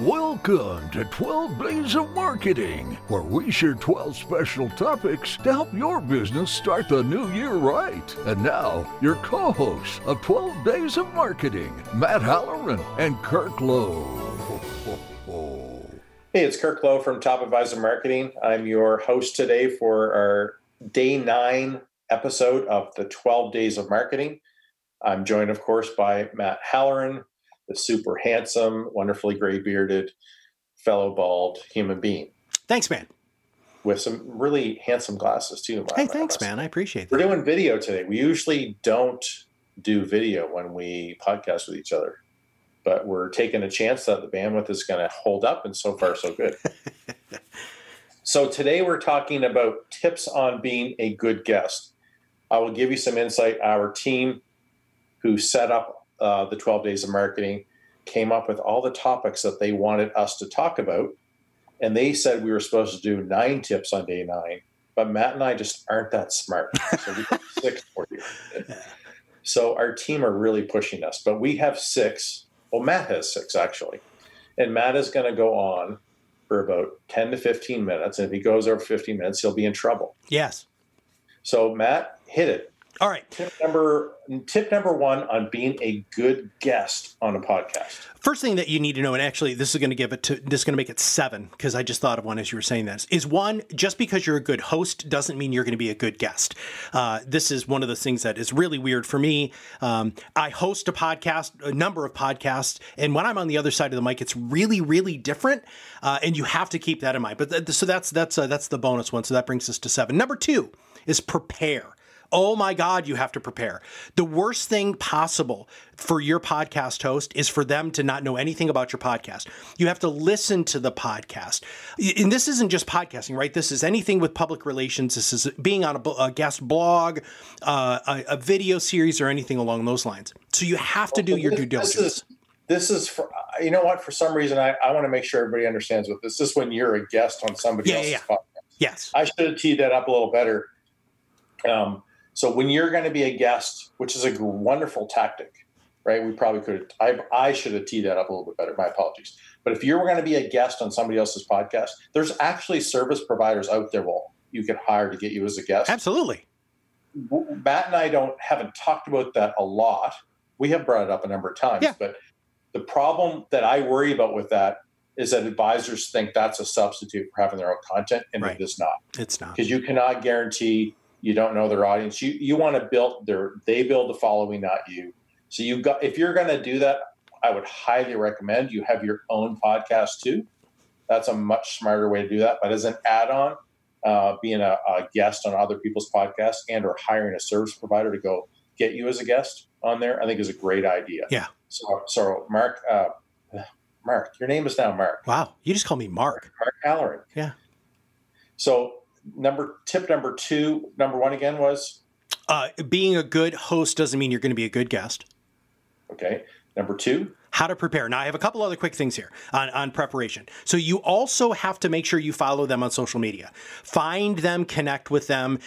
Welcome to 12 Days of Marketing, where we share 12 special topics to help your business start the new year right. And now, your co hosts of 12 Days of Marketing, Matt Halloran and Kirk Lowe. Hey, it's Kirk Lowe from Top Advisor Marketing. I'm your host today for our day nine episode of the 12 Days of Marketing. I'm joined, of course, by Matt Halloran, the super handsome, wonderfully gray bearded, fellow bald human being. Thanks, man. With some really handsome glasses, too. Hey, thanks, man. I appreciate that. We're doing video today. We usually don't do video when we podcast with each other, but we're taking a chance that the bandwidth is going to hold up, and so far, so good. so, today we're talking about tips on being a good guest. I will give you some insight. Our team who set up uh, the 12 days of marketing came up with all the topics that they wanted us to talk about. And they said we were supposed to do nine tips on day nine but matt and i just aren't that smart. So we got six for you. So our team are really pushing us but we have six. Well matt has six actually. And matt is going to go on for about 10 to 15 minutes. And if he goes over 15 minutes he'll be in trouble. Yes. So matt hit it all right. Tip number tip number one on being a good guest on a podcast. First thing that you need to know, and actually this is going to give it to this is going to make it seven because I just thought of one as you were saying this. Is one just because you're a good host doesn't mean you're going to be a good guest. Uh, this is one of the things that is really weird for me. Um, I host a podcast, a number of podcasts, and when I'm on the other side of the mic, it's really, really different, uh, and you have to keep that in mind. But th- so that's that's uh, that's the bonus one. So that brings us to seven. Number two is prepare oh my God, you have to prepare. The worst thing possible for your podcast host is for them to not know anything about your podcast. You have to listen to the podcast. And this isn't just podcasting, right? This is anything with public relations. This is being on a, a guest blog, uh, a, a, video series, or anything along those lines. So you have to do your due diligence. This is, this is for, you know what? For some reason, I, I want to make sure everybody understands what this is when you're a guest on somebody yeah, else's yeah. podcast. Yes. I should have teed that up a little better. Um, so when you're going to be a guest, which is a wonderful tactic, right? We probably could. I, I should have teed that up a little bit better. My apologies. But if you're going to be a guest on somebody else's podcast, there's actually service providers out there will you can hire to get you as a guest. Absolutely. Matt and I don't haven't talked about that a lot. We have brought it up a number of times, yeah. but the problem that I worry about with that is that advisors think that's a substitute for having their own content, and right. it is not. It's not because you cannot guarantee you don't know their audience. You you want to build their they build the following, not you. So you got if you're going to do that, I would highly recommend you have your own podcast too. That's a much smarter way to do that. But as an add-on, uh, being a, a, guest on other people's podcasts and or hiring a service provider to go get you as a guest on there, I think is a great idea. Yeah. So so Mark, uh, Mark, your name is now Mark. Wow, you just call me Mark. Mark Halloran. Yeah. So number tip number two, number one again was uh, being a good host doesn't mean you're going to be a good guest. Okay. Number two, how to prepare. Now, I have a couple other quick things here on, on preparation. So, you also have to make sure you follow them on social media. Find them, connect with them,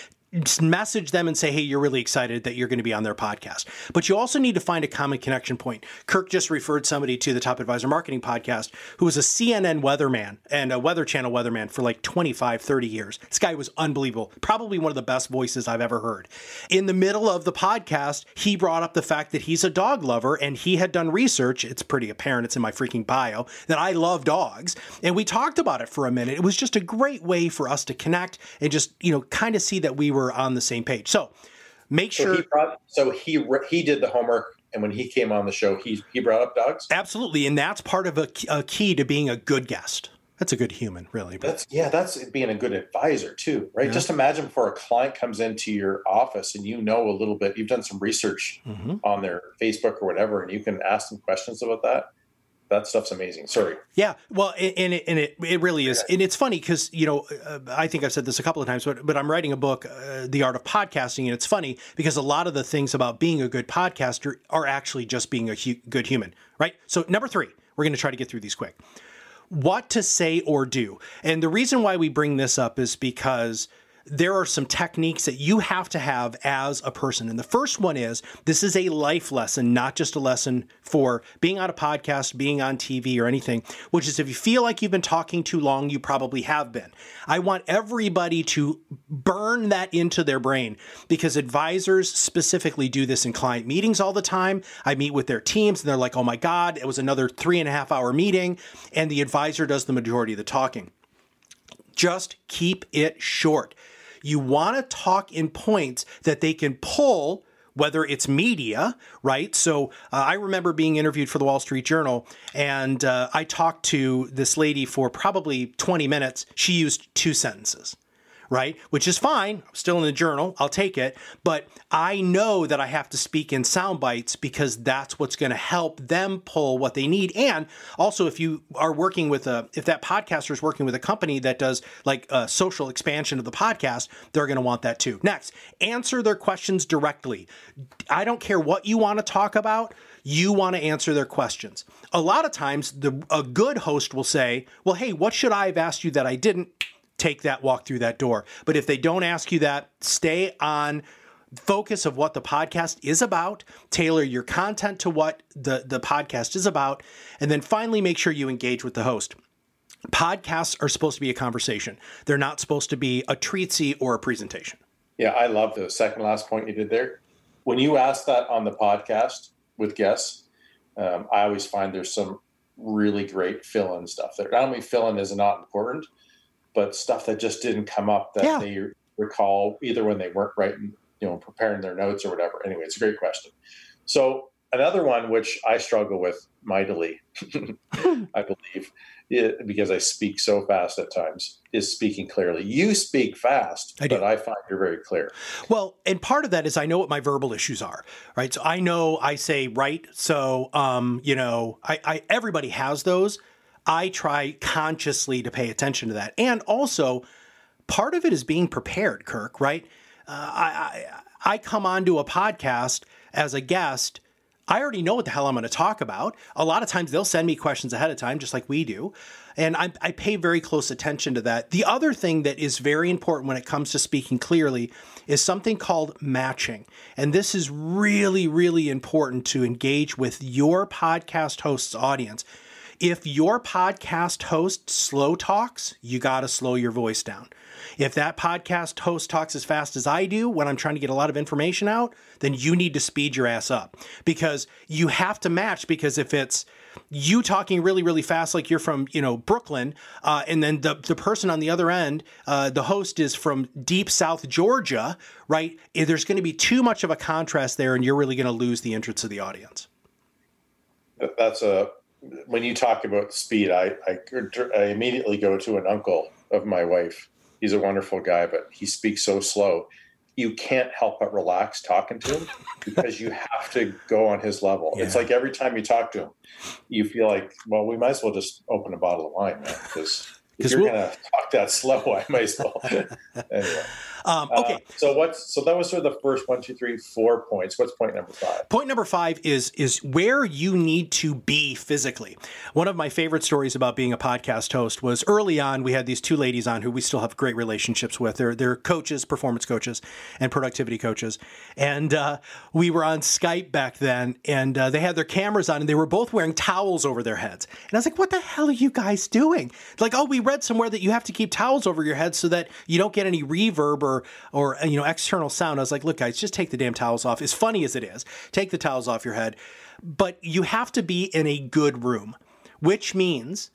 message them and say, hey, you're really excited that you're going to be on their podcast. But you also need to find a common connection point. Kirk just referred somebody to the Top Advisor Marketing Podcast who was a CNN weatherman and a Weather Channel weatherman for like 25, 30 years. This guy was unbelievable. Probably one of the best voices I've ever heard. In the middle of the podcast, he brought up the fact that he's a dog lover and he had done research. It's pretty apparent, it's in my freaking bio, that I love dogs. And we talked about it for a minute. It was just a great way for us to connect and just, you know, kind of see that we were on the same page. So make so sure. He brought, so he he did the homework, and when he came on the show, he he brought up dogs. Absolutely, and that's part of a, a key to being a good guest. That's a good human, really. But. That's yeah, that's being a good advisor too, right? Yeah. Just imagine before a client comes into your office and you know a little bit, you've done some research mm-hmm. on their Facebook or whatever, and you can ask them questions about that that stuff's amazing. Sorry. Yeah, well, and it and it, it really is, and it's funny because you know uh, I think I've said this a couple of times, but but I'm writing a book, uh, The Art of Podcasting, and it's funny because a lot of the things about being a good podcaster are actually just being a hu- good human, right? So number three, we're going to try to get through these quick. What to say or do, and the reason why we bring this up is because there are some techniques that you have to have as a person. And the first one is this is a life lesson, not just a lesson for being on a podcast, being on TV, or anything, which is if you feel like you've been talking too long, you probably have been. I want everybody to burn that into their brain because advisors specifically do this in client meetings all the time. I meet with their teams and they're like, oh my God, it was another three and a half hour meeting. And the advisor does the majority of the talking. Just keep it short. You want to talk in points that they can pull whether it's media, right? So uh, I remember being interviewed for the Wall Street Journal, and uh, I talked to this lady for probably 20 minutes. She used two sentences right? Which is fine. I'm still in the journal. I'll take it. But I know that I have to speak in sound bites because that's what's going to help them pull what they need. And also, if you are working with a, if that podcaster is working with a company that does like a social expansion of the podcast, they're going to want that too. Next, answer their questions directly. I don't care what you want to talk about you want to answer their questions. A lot of times, the, a good host will say, Well, hey, what should I have asked you that I didn't? Take that walk through that door. But if they don't ask you that, stay on focus of what the podcast is about, tailor your content to what the, the podcast is about, and then finally make sure you engage with the host. Podcasts are supposed to be a conversation. They're not supposed to be a treatsy or a presentation. Yeah, I love the second last point you did there. When you ask that on the podcast with guests, um, I always find there's some really great fill-in stuff there. Not only fill-in is not important, but stuff that just didn't come up that yeah. they recall either when they weren't writing, you know, preparing their notes or whatever. Anyway, it's a great question. So another one which I struggle with mightily, I believe, it, because I speak so fast at times, is speaking clearly. You speak fast, I but I find you're very clear. Well, and part of that is I know what my verbal issues are, right? So I know I say right. So, um, you know, I, I everybody has those. I try consciously to pay attention to that. And also, part of it is being prepared, Kirk, right? Uh, I, I, I come onto a podcast as a guest. I already know what the hell I'm going to talk about. A lot of times they'll send me questions ahead of time, just like we do. And I, I pay very close attention to that. The other thing that is very important when it comes to speaking clearly is something called matching. And this is really, really important to engage with your podcast host's audience if your podcast host slow talks, you got to slow your voice down. If that podcast host talks as fast as I do when I'm trying to get a lot of information out, then you need to speed your ass up because you have to match. Because if it's you talking really, really fast, like you're from, you know, Brooklyn, uh, and then the, the person on the other end, uh, the host is from deep South Georgia, right? There's going to be too much of a contrast there, and you're really going to lose the interest of the audience. That's a when you talk about speed, I, I, I immediately go to an uncle of my wife. He's a wonderful guy, but he speaks so slow. You can't help but relax talking to him because you have to go on his level. Yeah. It's like every time you talk to him, you feel like, well, we might as well just open a bottle of wine, man, because if you're we'll, going to talk that slow, I might as well. anyway. Um, uh, okay. Uh, so what's so that was sort of the first one, two, three, four points. What's point number five? Point number five is is where you need to be physically. One of my favorite stories about being a podcast host was early on. We had these two ladies on who we still have great relationships with. They're they're coaches, performance coaches, and productivity coaches. And uh, we were on Skype back then, and uh, they had their cameras on, and they were both wearing towels over their heads. And I was like, "What the hell are you guys doing?" Like, "Oh, we read somewhere that you have to keep towels over your head so that you don't get any reverb or or or you know external sound. I was like, look, guys, just take the damn towels off. As funny as it is, take the towels off your head. But you have to be in a good room, which means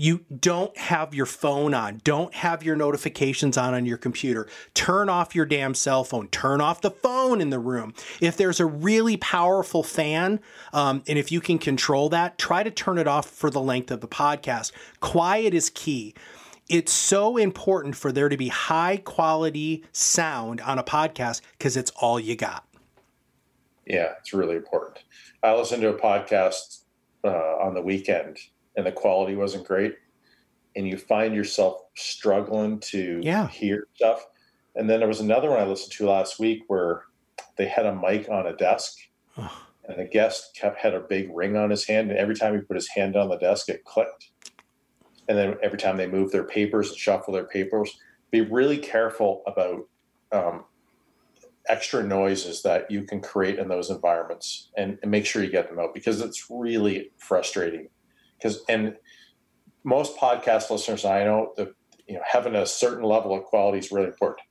you don't have your phone on, don't have your notifications on on your computer. Turn off your damn cell phone. Turn off the phone in the room. If there's a really powerful fan, um, and if you can control that, try to turn it off for the length of the podcast. Quiet is key it's so important for there to be high quality sound on a podcast because it's all you got. Yeah, it's really important. I listened to a podcast uh, on the weekend and the quality wasn't great. And you find yourself struggling to yeah. hear stuff. And then there was another one I listened to last week where they had a mic on a desk and the guest kept had a big ring on his hand. And every time he put his hand on the desk, it clicked and then every time they move their papers and shuffle their papers, be really careful about um, extra noises that you can create in those environments and, and make sure you get them out because it's really frustrating. Because and most podcast listeners I know that you know having a certain level of quality is really important.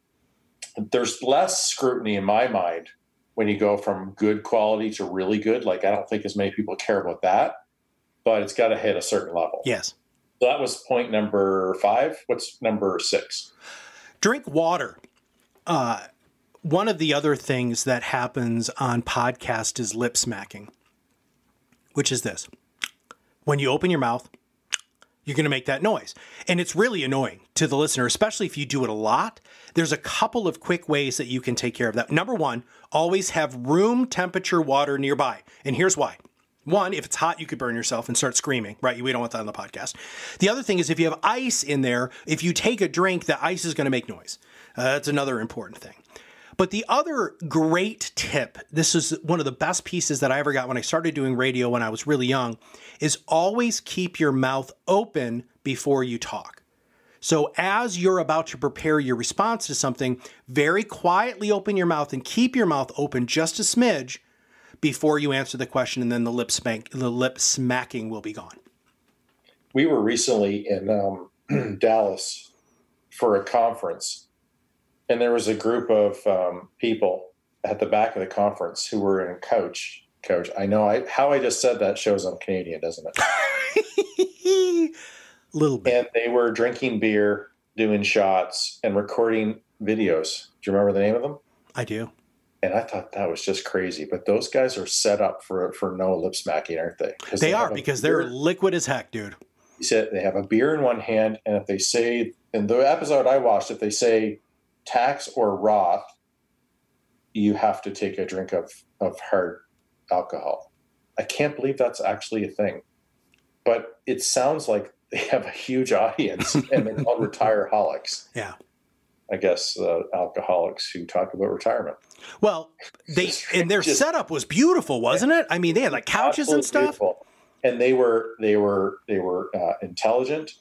There's less scrutiny in my mind when you go from good quality to really good. Like I don't think as many people care about that, but it's got to hit a certain level. Yes. That was point number five. What's number six? Drink water. Uh, one of the other things that happens on podcast is lip smacking, which is this. When you open your mouth, you're going to make that noise. And it's really annoying to the listener, especially if you do it a lot. There's a couple of quick ways that you can take care of that. Number one, always have room temperature water nearby. And here's why. One, if it's hot, you could burn yourself and start screaming, right? We don't want that on the podcast. The other thing is if you have ice in there, if you take a drink, the ice is going to make noise. Uh, that's another important thing. But the other great tip, this is one of the best pieces that I ever got when I started doing radio when I was really young, is always keep your mouth open before you talk. So as you're about to prepare your response to something, very quietly open your mouth and keep your mouth open just a smidge before you answer the question, and then the lip smack, the lip smacking will be gone. We were recently in um, Dallas for a conference, and there was a group of um, people at the back of the conference who were in coach. Coach, I know I, how I just said that shows I'm Canadian, doesn't it? little bit. And they were drinking beer, doing shots, and recording videos. Do you remember the name of them? I do. And I thought that was just crazy. But those guys are set up for for no lip smacking, aren't they? They, they are because beer. they're liquid as heck, dude. He said they have a beer in one hand, and if they say in the episode I watched, if they say tax or Roth, you have to take a drink of of hard alcohol. I can't believe that's actually a thing. But it sounds like they have a huge audience and they're called retire holics. Yeah. I guess uh, alcoholics who talk about retirement. Well, they and their just, setup was beautiful, wasn't it? I mean, they had like couches and stuff. Beautiful. And they were they were they were uh, intelligent.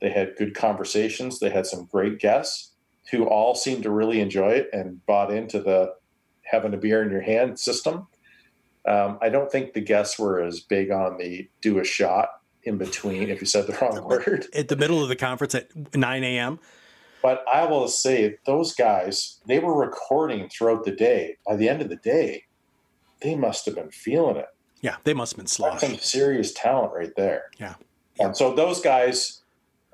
They had good conversations. They had some great guests who all seemed to really enjoy it and bought into the having a beer in your hand system. Um, I don't think the guests were as big on the do a shot in between if you said the wrong word at the middle of the conference at 9 a.m. But I will say those guys, they were recording throughout the day. By the end of the day, they must have been feeling it. Yeah, they must have been sloshed. Some serious talent right there. Yeah. And so those guys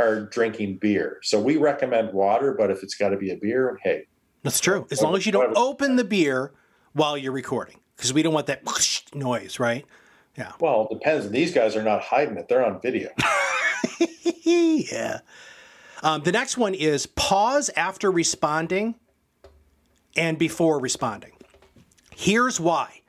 are drinking beer. So we recommend water, but if it's got to be a beer, hey. That's true. As long as you don't open the beer while you're recording, because we don't want that noise, right? Yeah. Well, it depends. These guys are not hiding it; they're on video. yeah. Um, the next one is pause after responding and before responding. Here's why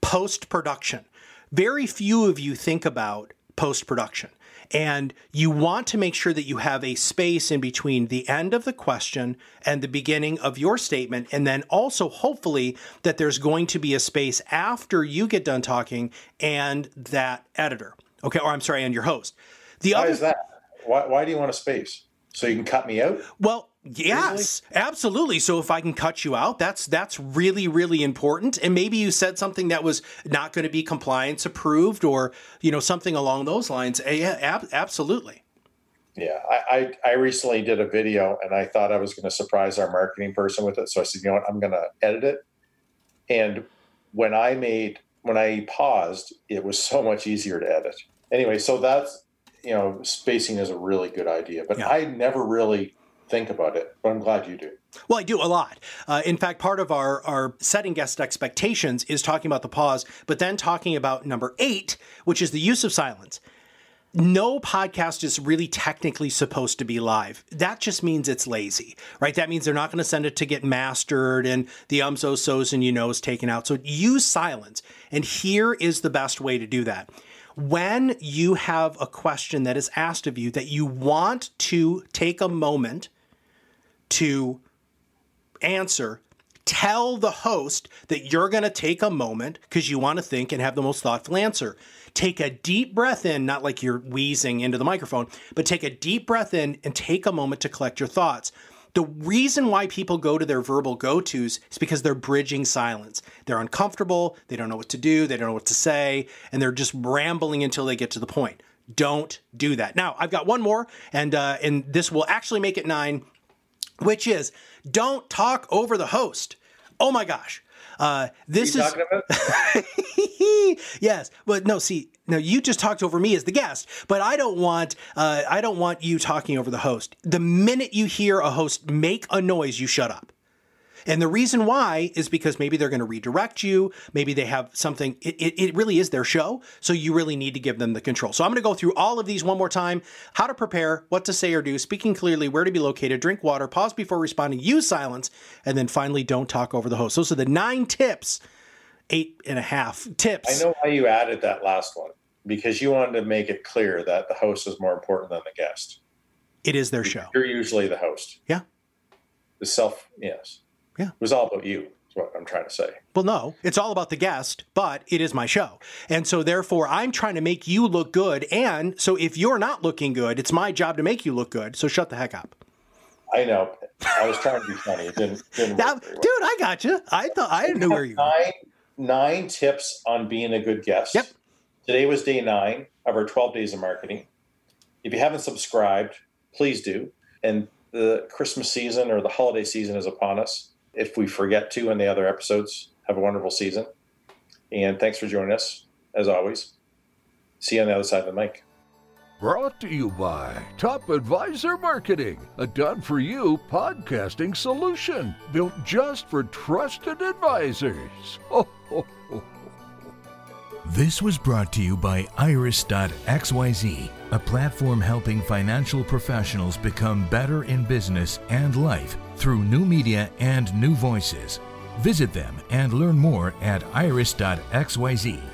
post production. Very few of you think about post production. And you want to make sure that you have a space in between the end of the question and the beginning of your statement. And then also, hopefully, that there's going to be a space after you get done talking and that editor. Okay. Or I'm sorry, and your host. The Why other, is that? Why, why do you want a space? So you can cut me out? Well, yes, absolutely. So if I can cut you out, that's that's really really important. And maybe you said something that was not going to be compliance approved, or you know something along those lines. Eh, yeah, ab- absolutely. Yeah, I, I, I recently did a video and I thought I was going to surprise our marketing person with it. So I said, you know what, I'm going to edit it. And when I made when I paused, it was so much easier to edit. Anyway, so that's you know, spacing is a really good idea, but yeah. I never really think about it, but I'm glad you do. Well, I do a lot. Uh, in fact, part of our, our setting guest expectations is talking about the pause, but then talking about number eight, which is the use of silence. No podcast is really technically supposed to be live. That just means it's lazy, right? That means they're not going to send it to get mastered and the ums, oh, so's, and you know is taken out. So use silence. And here is the best way to do that when you have a question that is asked of you that you want to take a moment to answer, tell the host that you're going to take a moment because you want to think and have the most thoughtful answer. Take a deep breath in, not like you're wheezing into the microphone, but take a deep breath in and take a moment to collect your thoughts. The reason why people go to their verbal go tos is because they're bridging silence. They're uncomfortable, they don't know what to do, they don't know what to say, and they're just rambling until they get to the point. Don't do that. Now, I've got one more, and uh, and this will actually make it nine, which is don't talk over the host. Oh my gosh. Uh, this is yes, but no. See, no, you just talked over me as the guest, but I don't want uh, I don't want you talking over the host. The minute you hear a host make a noise, you shut up. And the reason why is because maybe they're going to redirect you. Maybe they have something. It, it, it, really is their show. So you really need to give them the control. So I'm going to go through all of these one more time how to prepare, what to say or do, speaking clearly, where to be located, drink water, pause before responding, use silence, and then finally don't talk over the host. Those are the nine tips, eight and a half tips. I know why you added that last one because you wanted to make it clear that the host is more important than the guest. It is their show. You're usually the host. Yeah. The self, yes. Yeah. It was all about you, is what I'm trying to say. Well, no, it's all about the guest, but it is my show. And so therefore, I'm trying to make you look good. And so if you're not looking good, it's my job to make you look good. So shut the heck up. I know. I was trying to be funny. It didn't, didn't now, Dude, I got you. I thought I knew where you were. Nine tips on being a good guest. Yep. Today was day nine of our 12 days of marketing. If you haven't subscribed, please do. And the Christmas season or the holiday season is upon us if we forget to in the other episodes. Have a wonderful season. And thanks for joining us, as always. See you on the other side of the mic. Brought to you by Top Advisor Marketing, a done for you podcasting solution built just for trusted advisors. Oh. This was brought to you by Iris.xyz, a platform helping financial professionals become better in business and life through new media and new voices. Visit them and learn more at iris.xyz.